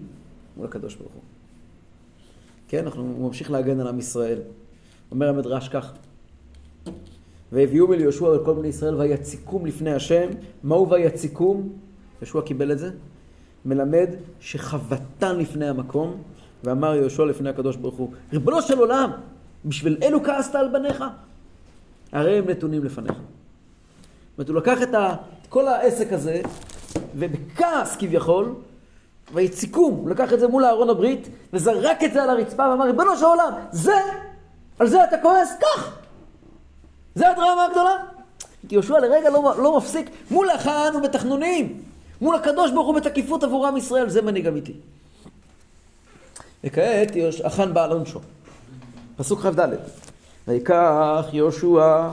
מול הקדוש ברוך הוא. כן, אנחנו, הוא ממשיך להגן על עם ישראל. אומר המדרש כך, והביאו אל יהושע וכל בני ישראל ויציקום לפני השם. מהו ויציקום? יהושע קיבל את זה. מלמד שחבטן לפני המקום, ואמר יהושע לפני הקדוש ברוך הוא, ריבונו של עולם, בשביל אלו כעסת על בניך? הרי הם נתונים לפניך. זאת אומרת, הוא לקח את, ה, את כל העסק הזה, ובכעס כביכול, ויציקום, הוא לקח את זה מול אהרון הברית, וזרק את זה על הרצפה ואמר, ריבונו של עולם, זה, על זה אתה כועס? קח! זה הדרמה הגדולה. יהושע לרגע לא, לא מפסיק, מול החאן הוא בתחנונים, מול הקדוש ברוך הוא בתקיפות עבור עם ישראל, זה מנהיג אמיתי. וכעת החאן בעל עונשו. פסוק כ"ד: ויקח יהושע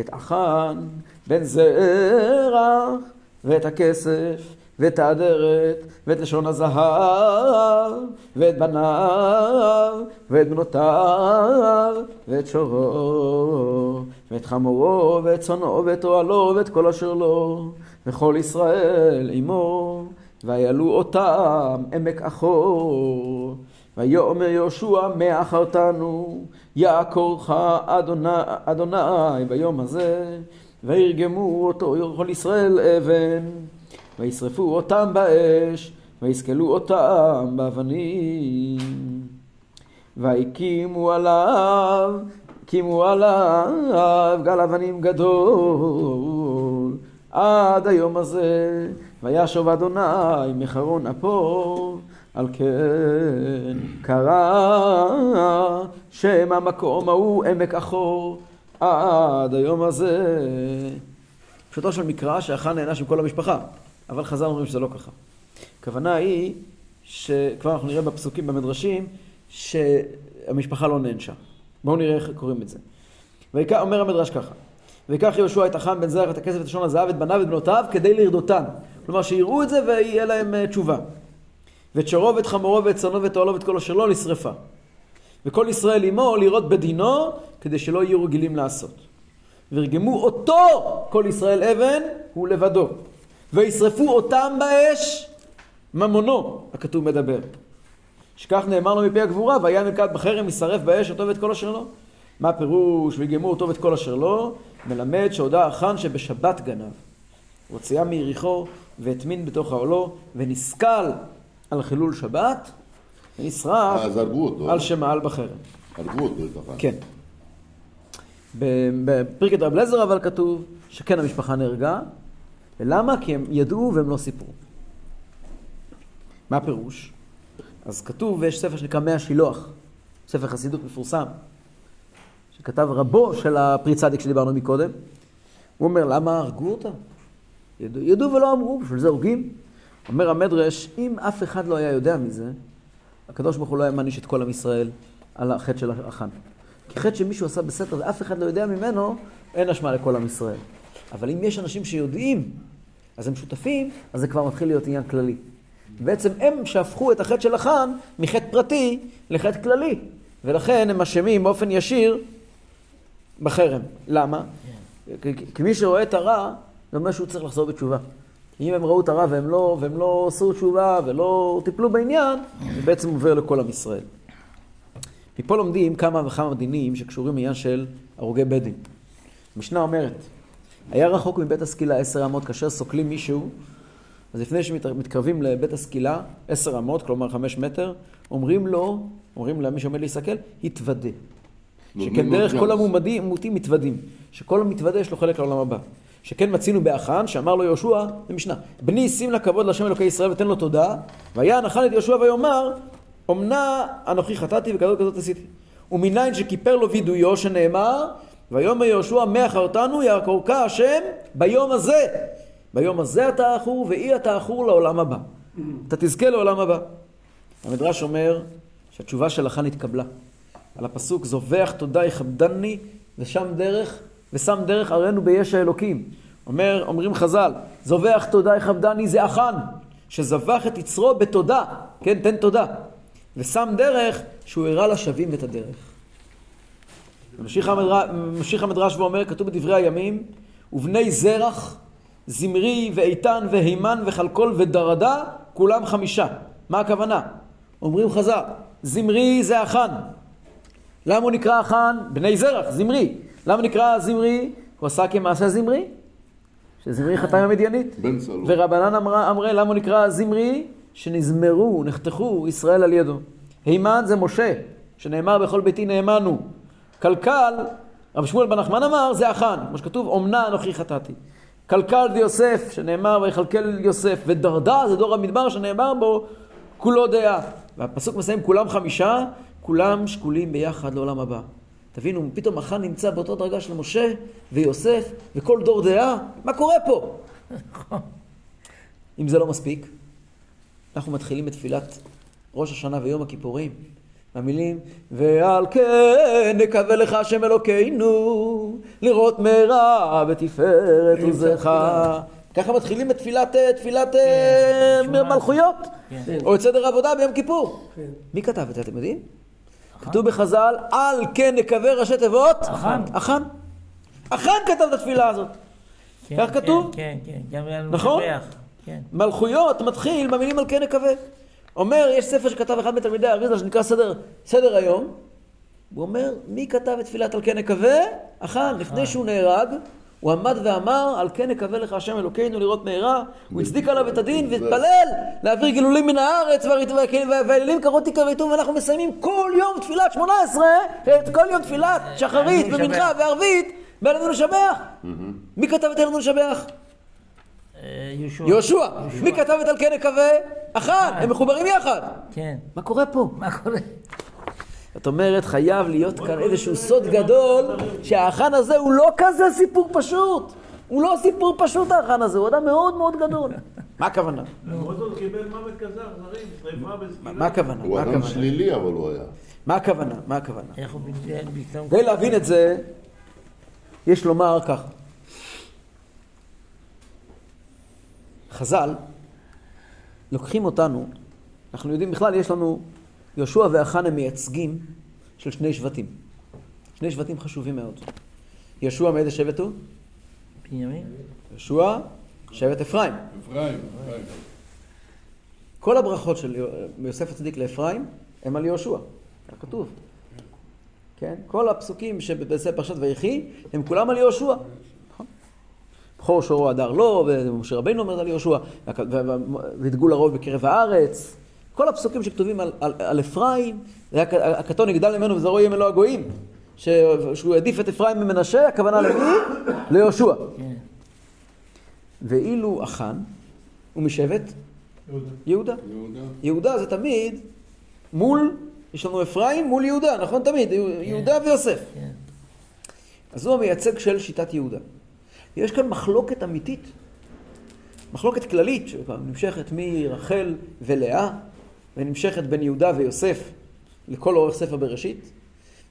את החאן בן זרח ואת הכסף ואת האדרת, ואת לשון הזהב, ואת בניו, ואת בנותיו, ואת שורו, ואת חמורו, ואת צונו, ואת אוהלו, ואת כל אשר לו, וכל ישראל עמו, ויעלו אותם עמק אחור. ויאמר יהושע מה אחרתנו, יעקורך אדוני, אדוני ביום הזה, וירגמו אותו כל ישראל אבן. וישרפו אותם באש, ויסקלו אותם באבנים. והקימו עליו, הקימו עליו גל אבנים גדול, עד היום הזה, וישוב אדוני מחרון אפו, על כן קרא שם המקום ההוא עמק אחור, עד היום הזה. פשוטו של מקרא שהחאן נענש עם כל המשפחה. אבל חז"ל אומרים שזה לא ככה. הכוונה היא, שכבר אנחנו נראה בפסוקים במדרשים, שהמשפחה לא נענשה. בואו נראה איך קוראים את זה. ויקח, אומר המדרש ככה, ויקח יהושע את החם בן זרח את הכסף ואת לשון הזהב את בניו ואת בנותיו כדי לרדותן. כלומר שיראו את זה ויהיה להם uh, תשובה. ואת שרו ואת חמורו ואת צאנו ואת אוהלו ואת כל אשר לו לשרפה. וכל ישראל עמו לראות בדינו כדי שלא יהיו רגילים לעשות. וירגמו אותו כל ישראל אבן הוא לבדו. וישרפו אותם באש, ממונו, הכתוב מדבר. שכך נאמר לו מפי הגבורה, והיה נלכד בחרם, יישרף באש אותו ואת כל אשר לו. מה הפירוש, ויגמו אותו ואת כל אשר לו? מלמד שהודה החאן שבשבת גנב. הוציאה מיריחו והטמין בתוך העולו, ונסכל על חילול שבת, ונשרף הרגו אותו. על שמעל בחרם. הרגו אותו את. כן. בפרקת רב לזר אבל כתוב שכן המשפחה נהרגה, ולמה? כי הם ידעו והם לא סיפרו. מה הפירוש? אז כתוב, ויש ספר שנקרא מאה שילוח, ספר חסידות מפורסם, שכתב רבו של הפרי צדיק שדיברנו מקודם. הוא אומר, למה הרגו אותם? ידעו, ידעו ולא אמרו, בשביל זה הורגים. אומר המדרש, אם אף אחד לא היה יודע מזה, הקדוש ברוך הוא לא היה מעניש את כל עם ישראל על החטא של החאן. כי חטא שמישהו עשה בסתר ואף אחד לא יודע ממנו, אין אשמה לכל עם ישראל. אבל אם יש אנשים שיודעים, אז הם שותפים, אז זה כבר מתחיל להיות עניין כללי. בעצם הם שהפכו את החטא של החאן מחטא פרטי לחטא כללי, ולכן הם אשמים באופן ישיר בחרם. למה? כי- כי- כי מי שרואה את הרע, זה אומר שהוא צריך לחזור בתשובה. אם הם ראו את הרע והם לא, והם לא עשו תשובה ולא טיפלו בעניין, זה בעצם עובר לכל עם ישראל. מפה לומדים כמה וכמה דינים שקשורים לעניין של הרוגי בית דין. המשנה אומרת, היה רחוק מבית הסקילה עשר אמות כאשר סוקלים מישהו, אז לפני שמתקרבים לבית הסקילה, עשר אמות, כלומר חמש מטר, אומרים לו, אומרים למי שעומד להסתכל, התוודה. שכן דרך כל צ'אנס. המומדים מוטים מתוודים. שכל המתוודה יש לו חלק לעולם הבא. שכן מצינו באחן, שאמר לו יהושע, במשנה, בני שים לה כבוד להשם אלוקי ישראל ותן לו תודה, והיה נחן את יהושע ויאמר, אמנה אנוכי חטאתי וכזאת כזאת עשיתי. ומניין שכיפר לו וידויו שנאמר, ויאמר יהושע מה חרתנו השם ביום הזה. ביום הזה אתה עכור ואי אתה עכור לעולם הבא. אתה תזכה לעולם הבא. המדרש אומר שהתשובה של החאן התקבלה. על הפסוק זובח תודה יכבדני ושם דרך ושם דרך ארנו ביש האלוקים. אומר, אומרים חז"ל, זובח תודה יכבדני זה החאן, שזבח את יצרו בתודה, כן, תן תודה. ושם דרך שהוא הראה לשווים את הדרך. ממשיך המדרש, ממשיך המדרש ואומר, כתוב בדברי הימים, ובני זרח, זמרי ואיתן והימן וכלכל ודרדה, כולם חמישה. מה הכוונה? אומרים חז"ל, זמרי זה החאן. למה הוא נקרא החאן? בני זרח, זמרי. למה נקרא זמרי? הוא עשה כמעשה זמרי, שזמרי עם המדיינית. בן צלול. ורבנן אמרה, אמרה, למה הוא נקרא זמרי? שנזמרו, נחתכו ישראל על ידו. הימן זה משה, שנאמר בכל ביתי נאמנו. קלקל, רב שמואל בן נחמן אמר, זה החאן, כמו שכתוב, אומנה אנוכי חטאתי. קלקל זה יוסף, שנאמר ויכלכל יוסף, ודרדה זה דור המדבר, שנאמר בו כולו דעה. והפסוק מסיים, כולם חמישה, כולם שקולים ביחד לעולם הבא. תבינו, פתאום החאן נמצא באותה דרגה של משה ויוסף וכל דור דעה, מה קורה פה? אם זה לא מספיק, אנחנו מתחילים את תפילת ראש השנה ויום הכיפורים. המילים, ועל כן נקווה לך השם אלוקינו, לראות מהרה בתפארת עוזך. ככה מתחילים את תפילת, תפילת אה. מלכויות, כן. או את סדר העבודה ביום כיפור. כן. מי כתב את זה, אתם יודעים? כתוב בחז"ל, על כן נקווה ראשי תיבות. החאן. החאן. החאן כתב את התפילה הזאת. כן, כך כן, כתוב? כן, כן, גם נכון? כן. מלכויות מתחיל במילים על כן נקווה. אומר, יש ספר שכתב אחד מתלמידי האריזה שנקרא סדר, סדר היום. הוא אומר, מי כתב את תפילת על כן נקווה? החאן, לפני שהוא נהרג, הוא עמד ואמר, על כן נקווה לך השם אלוקינו לראות מהרה, הוא הצדיק עליו את הדין והתפלל להעביר גילולים מן הארץ וה- והאלילים קרות תקרא ויתום ואנחנו מסיימים כל יום תפילת שמונה עשרה, כל יום תפילת שחרית עלינו ומנחה. וערבית, ועלינו לשבח. מי כתב את עלינו לשבח? אה. יהושע. מי כתב את על כן נקווה? החאן, הם מחוברים יחד. כן. מה קורה פה? מה קורה? זאת אומרת, חייב להיות כאן איזשהו סוד גדול, שהאחן הזה הוא לא כזה סיפור פשוט. הוא לא סיפור פשוט האחן הזה, הוא אדם מאוד מאוד גדול. מה הכוונה? למרות זאת קיבל מוות כזה אכזרי, שרפה בסקילה. מה הכוונה? הוא אדם? שלילי, אבל הוא היה. מה הכוונה? מה הכוונה? איך הוא ביטל פתאום... כדי להבין את זה, יש לומר ככה. חז"ל לוקחים אותנו, אנחנו יודעים בכלל, יש לנו, יהושע הם מייצגים של שני שבטים. שני שבטים חשובים מאוד. יהושע מאיזה שבט הוא? בנימין? יהושע, שבט אפרים. אפרים, אפרים. כל הברכות של יוסף הצדיק לאפרים הם על יהושע, כך כתוב. כן? כל הפסוקים שבפרשת ויחי הם כולם על יהושע. בכור שורו הדר לו, ומשה רבינו אומר על יהושע, והק- ו- ו- והדגו לרוב בקרב הארץ. כל הפסוקים שכתובים על, על, על אפרים, הקטון יגדל ממנו וזרעו יהיה מלוא הגויים. ש- שהוא העדיף את אפרים ממנשה, הכוונה למי? ליהושע. כן. ואילו החאן הוא משבט יהודה. יהודה. יהודה. יהודה זה תמיד מול, יש לנו אפרים מול יהודה, נכון תמיד? יהודה ויוסף. כן. אז הוא המייצג של שיטת יהודה. יש כאן מחלוקת אמיתית, מחלוקת כללית, שנמשכת מרחל ולאה, ונמשכת בין יהודה ויוסף לכל אורך ספר בראשית,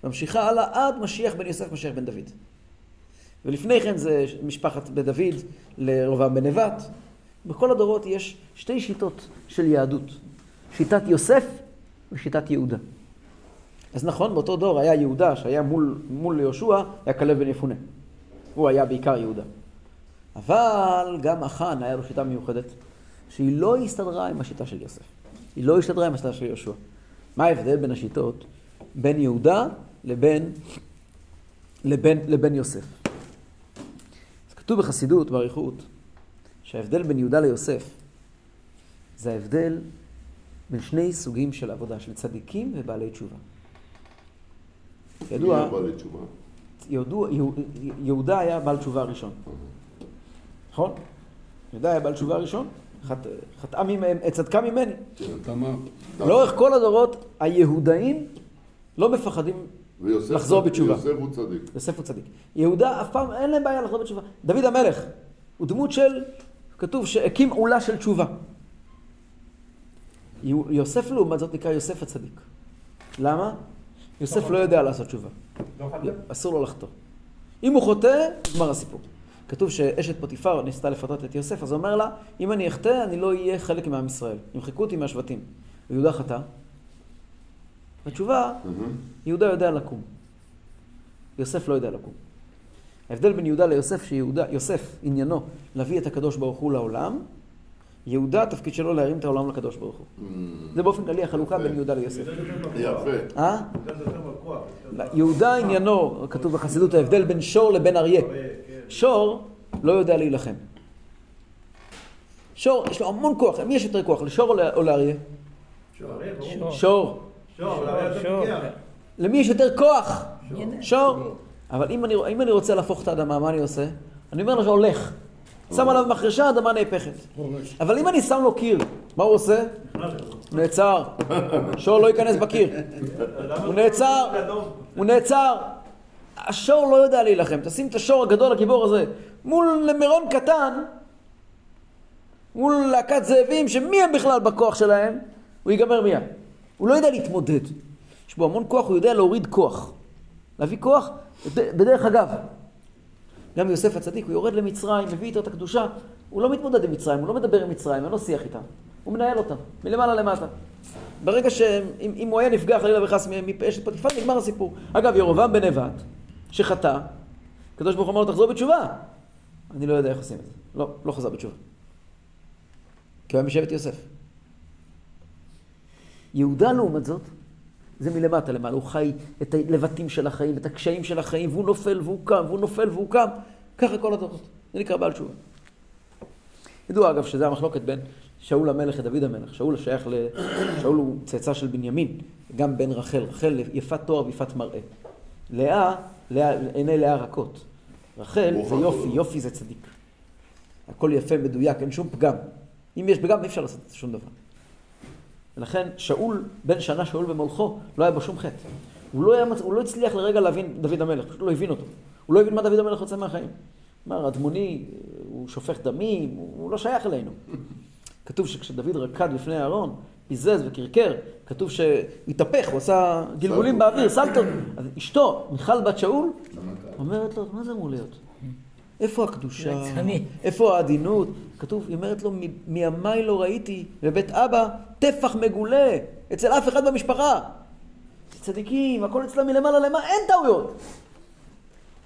ממשיכה הלאה עד משיח בן יוסף, משיח בן דוד. ולפני כן זה משפחת בן דוד לרובעם בן נבט. בכל הדורות יש שתי שיטות של יהדות, שיטת יוסף ושיטת יהודה. אז נכון, באותו דור היה יהודה שהיה מול, מול יהושע, היה כלב בן יפונה. הוא היה בעיקר יהודה. אבל גם החאן היה לו שיטה מיוחדת, שהיא לא הסתדרה עם השיטה של יוסף. היא לא הסתדרה עם השיטה של יהושע. מה ההבדל בין השיטות? בין יהודה לבין, לבין, לבין יוסף. אז כתוב בחסידות, באריכות, שההבדל בין יהודה ליוסף זה ההבדל בין שני סוגים של עבודה, של צדיקים ובעלי תשובה. מי ידוע, היה בעלי תשובה? יהודו, יהו- יהודה היה בעל תשובה הראשון. נכון? יהודה היה בעל תשובה הראשון. חט- חטאה ממני, צדקה ממני. לאורך כל הדורות, היהודאים לא מפחדים לחזור בתשובה. יוסף הוא צדיק. יוסף הוא צדיק. יהודה אף פעם אין להם בעיה לחזור בתשובה. דוד המלך הוא דמות של, כתוב שהקים עולה של תשובה. יו- יוסף לעומת זאת נקרא יוסף הצדיק. למה? יוסף לא יודע לעשות תשובה. לא? אסור לו לחטוא. אם הוא חוטא, נגמר הסיפור. כתוב שאשת פוטיפר ניסתה לפתות את יוסף, אז הוא אומר לה, אם אני אחטא, אני לא אהיה חלק מעם ישראל. ימחקו אותי מהשבטים. ויהודה חטא. בתשובה, יהודה יודע לקום. יוסף לא יודע לקום. ההבדל בין יהודה ליוסף, שיהודה, יוסף, עניינו להביא את הקדוש ברוך הוא לעולם, יהודה, התפקיד שלו להרים את העולם לקדוש ברוך הוא. זה באופן כללי החלוקה בין יהודה ליוסף. יפה. אה? יהודה עניינו, כתוב בחסידות, ההבדל בין שור לבין אריה. שור לא יודע להילחם. שור, יש לו המון כוח. למי יש יותר כוח, לשור או לאריה? שור. למי יש יותר כוח? שור. אבל אם אני, אם אני רוצה להפוך את האדמה, מה אני עושה? אני אומר לו שהולך. שם עליו מחרשה, האדמה נהפכת. אבל אם אני שם לו קיר, מה הוא עושה? נעצר. שור לא ייכנס בקיר. הוא נעצר. הוא נעצר. השור לא יודע להילחם. תשים את השור הגדול, הגיבור הזה, מול מירון קטן, מול להקת זאבים, שמי הם בכלל בכוח שלהם, הוא ייגמר מיד. הוא לא יודע להתמודד. יש בו המון כוח, הוא יודע להוריד כוח. להביא כוח, בדרך אגב. גם יוסף הצדיק, הוא יורד למצרים, מביא איתו את הקדושה, הוא לא מתמודד עם מצרים, הוא לא מדבר עם מצרים, אין לו שיח איתם. הוא מנהל אותם, מלמעלה למטה. ברגע שאם אם הוא היה נפגע חלילה וחס מ- מאשת פטיפר, נגמר הסיפור. אגב, ירובעם בן נבט, שחטא, הקדוש ברוך הוא אמר לו, תחזור בתשובה. אני לא יודע איך עושים את זה. לא, לא חזר בתשובה. כי הוא היה משבט יוסף. יהודה לעומת זאת, זה מלמטה למעלה, הוא חי את הלבטים של החיים, את הקשיים של החיים, והוא נופל והוא קם, והוא נופל והוא קם. ככה כל הדורות. זה נקרא בעל תשובה. ידוע אגב שזה המחלוקת בין שאול המלך לדוד המלך. שאול שייך ל... שאול הוא צאצא של בנימין, גם בן רחל. רחל יפת תואר ויפת מראה. לאה, לאה, עיני לאה רכות. רחל זה. יופי, יופי זה צדיק. הכל יפה, מדויק, אין שום פגם. אם יש פגם, אי אפשר לעשות שום דבר. ולכן שאול, בן שנה שאול במולכו, לא היה בו שום חטא. הוא לא, היה, הוא לא הצליח לרגע להבין דוד המלך, פשוט לא הבין אותו. הוא לא הבין מה דוד המלך רוצה מהחיים. אמר, אדמוני, הוא שופך דמים, הוא, לא שייך אלינו. כתוב שכשדוד רקד לפני אהרון, פיזז וקרקר, כתוב שהתהפך, הוא עשה גלגולים. באוויר, סלטות. אז אשתו, מיכל בת שאול, אומרת לו, מה זה אמור להיות? איפה הקדושה? איפה העדינות? כתוב, היא אומרת לו, "מ- מימיי לא ראיתי בבית אבא טפח מגולה אצל אף אחד במשפחה. צדיקים, הכל אצלם מלמעלה למעלה, אין טעויות.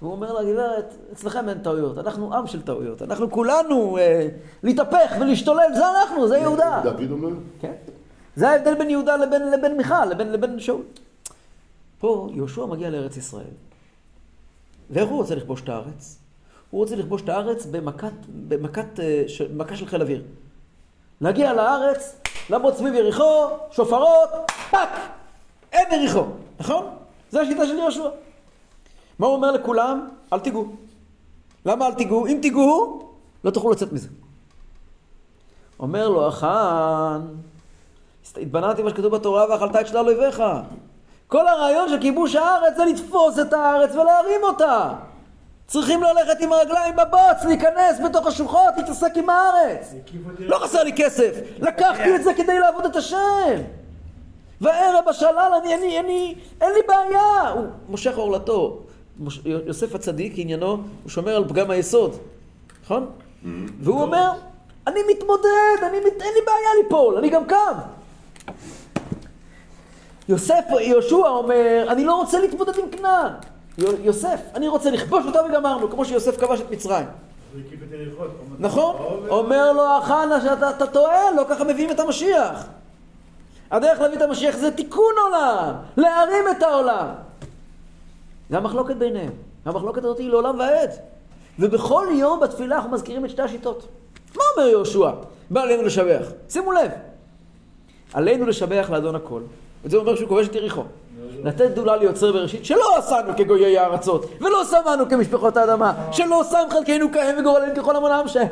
והוא אומר לה, גברת, אצלכם אין טעויות, אנחנו עם של טעויות, אנחנו כולנו אה, להתהפך ולהשתולל, זה אנחנו, זה יהודה. דוד אומר? כן? זה ההבדל בין יהודה לבין, לבין מיכל, לבין, לבין שאול. פה יהושע מגיע לארץ ישראל. ואיך הוא רוצה לכבוש את הארץ? הוא רוצה לכבוש את הארץ במכת, במכת, אה, במכה של חיל אוויר. להגיע לארץ, לעמוד סביב יריחו, שופרות, פאק! אין יריחו, נכון? זו השיטה של יהושע. מה הוא אומר לכולם? אל תיגעו. למה אל תיגעו? אם תיגעו, לא תוכלו לצאת מזה. אומר לו החאן, התבננתי מה שכתוב בתורה ואכלת את שלל אויביך. כל הרעיון של כיבוש הארץ זה לתפוס את הארץ ולהרים אותה. צריכים ללכת עם הרגליים בבוץ, להיכנס בתוך השוחות, להתעסק עם הארץ. לא חסר לי כסף, לקחתי את זה כדי לעבוד את השם. והערב השלל, אני, אני, אני, אין לי בעיה. הוא מושך עורלתו. יוסף הצדיק, עניינו, הוא שומר על פגם היסוד, נכון? והוא אומר, אני מתמודד, אני מת... אין לי בעיה ליפול, אני גם קם. יוסף, יהושע אומר, אני לא רוצה להתמודד עם כנען. יו- יוסף, אני רוצה לכבוש אותה וגמרנו, כמו שיוסף כבש את מצרים. נכון? אומר לו החנה שאתה אתה טועה, לא ככה מביאים את המשיח. הדרך להביא את המשיח זה תיקון עולם, להרים את העולם. זה המחלוקת ביניהם. המחלוקת הזאת היא לעולם ועד. ובכל יום בתפילה אנחנו מזכירים את שתי השיטות. מה אומר יהושע? בא עלינו לשבח. שימו לב. עלינו לשבח לאדון הכל. וזה אומר שהוא כובש את יריחו. לתת גדולה ליוצר בראשית, שלא עשנו כגויי הארצות, ולא שמנו כמשפחות האדמה, שלא שם חלקנו כהם וגורלנו ככל המונם, שהם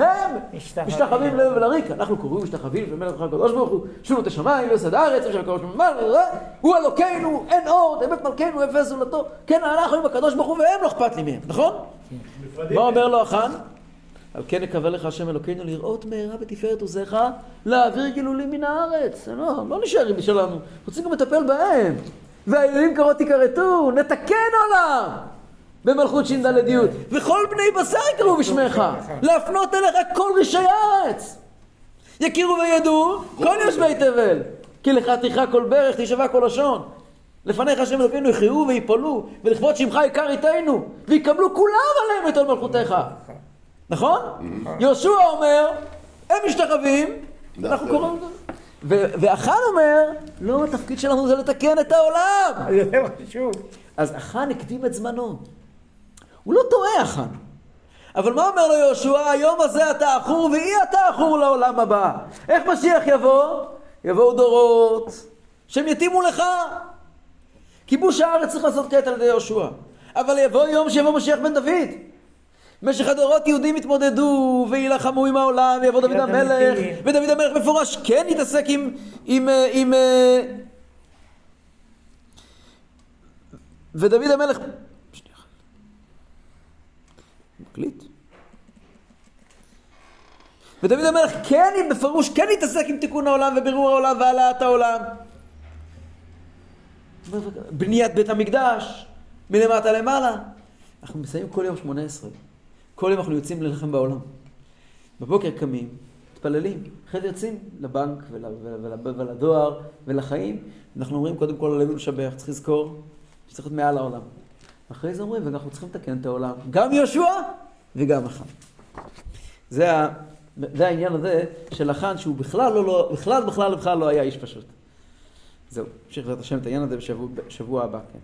משתחווים. לב ולריק. אנחנו קוראים משתחווים אחד הקדוש ברוך הוא, שונו את השמיים ויסד הארץ, ושל הקדוש ברוך הוא, הוא אלוקינו, אין עוד, אמת מלכנו, אפס זולתו. כן, אנחנו עם הקדוש ברוך הוא והם לא אכפת לי מהם, נכון? מה אומר לו החאן? על כן נקווה לך השם אלוקינו לראות מהרה בתפארת עוזיך, להעביר גילולים מן הארץ. לא, לא נשאר עם שלנו, רוצים גם לטפל בהם. והאלים קרות יכרתו, נתקן עולם! במלכות ש"ד י' וכל בני בשר יקראו בשמך, להפנות אליך כל רשעי הארץ. יכירו וידעו כל יושבי תבל, כי לך תכרע כל ברך, תשבע כל לשון. לפניך השם אלוקינו יחיו ויפעלו, ולכבוד שמך יקר איתנו, ויקבלו כולם עליהם את עול מלכותיך. נכון? יהושע אומר, הם משתחווים, אנחנו נכון. קוראים לזה. ו- והחאן אומר, לא, התפקיד שלנו זה לתקן את העולם. זה חשוב. אז החאן הקדים את זמנו. הוא לא טועה, החאן. אבל מה אומר לו יהושע? היום הזה אתה עכור ואי אתה עכור לעולם הבא. איך משיח יבוא? יבואו דורות שהם יתאימו לך. כיבוש הארץ צריך לעשות כעת על ידי יהושע. אבל יבוא יום שיבוא משיח בן דוד. במשך הדורות יהודים יתמודדו ויילחמו עם העולם, ויבוא דוד המלך. ודוד המלך מפורש כן יתעסק עם, עם, אה, עם, אה, ודוד המלך... שנייה אחת. מקליט? ודוד המלך כן, בפירוש, כן יתעסק עם תיקון העולם ובירור העולם והעלאת העולם. בניית בית המקדש, מלמטה למעלה. אנחנו מסיימים כל יום שמונה עשרה. כל יום אנחנו יוצאים להילחם בעולם. בבוקר קמים, מתפללים, אחרי זה יוצאים לבנק ול, ול, ול, ולדואר ולחיים. אנחנו אומרים קודם כל עלינו לשבח, צריך לזכור שצריך להיות מעל העולם. אחרי זה אומרים, ואנחנו צריכים לתקן את העולם. גם יהושע וגם החאן. זה, ה, זה העניין הזה של החאן, שהוא בכלל לא, לא, בכלל, בכלל, בכלל לא היה איש פשוט. זהו, נמשיך בעזרת השם את העניין הזה בשבוע, בשבוע הבא. כן.